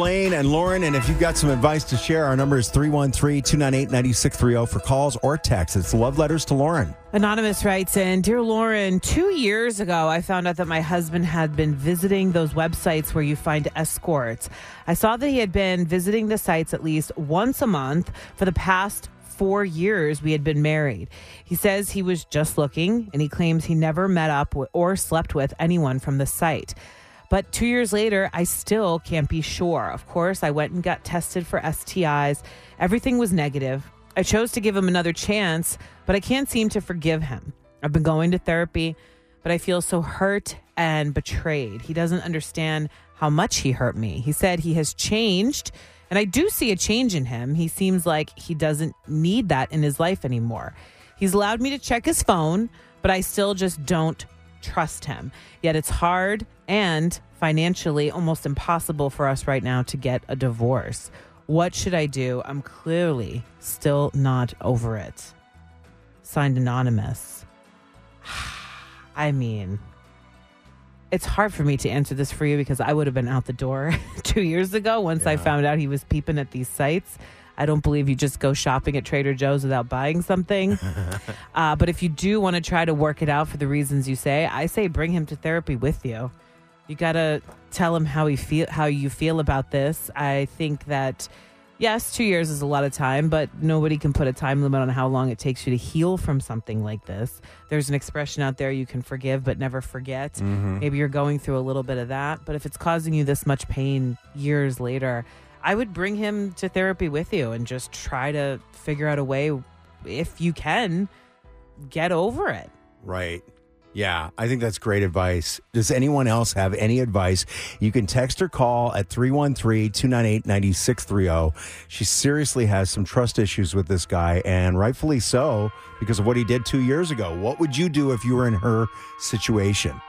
Blaine and Lauren. And if you've got some advice to share, our number is 313 298 9630 for calls or texts. It's love letters to Lauren. Anonymous writes in Dear Lauren, two years ago, I found out that my husband had been visiting those websites where you find escorts. I saw that he had been visiting the sites at least once a month for the past four years we had been married. He says he was just looking and he claims he never met up or slept with anyone from the site. But two years later, I still can't be sure. Of course, I went and got tested for STIs. Everything was negative. I chose to give him another chance, but I can't seem to forgive him. I've been going to therapy, but I feel so hurt and betrayed. He doesn't understand how much he hurt me. He said he has changed, and I do see a change in him. He seems like he doesn't need that in his life anymore. He's allowed me to check his phone, but I still just don't trust him. Yet it's hard and financially almost impossible for us right now to get a divorce. What should I do? I'm clearly still not over it. Signed Anonymous. I mean, it's hard for me to answer this for you because I would have been out the door two years ago once I found out he was peeping at these sites. I don't believe you just go shopping at Trader Joe's without buying something. uh, but if you do want to try to work it out for the reasons you say, I say bring him to therapy with you. You got to tell him how he feel how you feel about this. I think that yes, 2 years is a lot of time, but nobody can put a time limit on how long it takes you to heal from something like this. There's an expression out there you can forgive but never forget. Mm-hmm. Maybe you're going through a little bit of that, but if it's causing you this much pain years later, I would bring him to therapy with you and just try to figure out a way if you can get over it. Right. Yeah, I think that's great advice. Does anyone else have any advice? You can text or call at 313 298 9630. She seriously has some trust issues with this guy, and rightfully so because of what he did two years ago. What would you do if you were in her situation?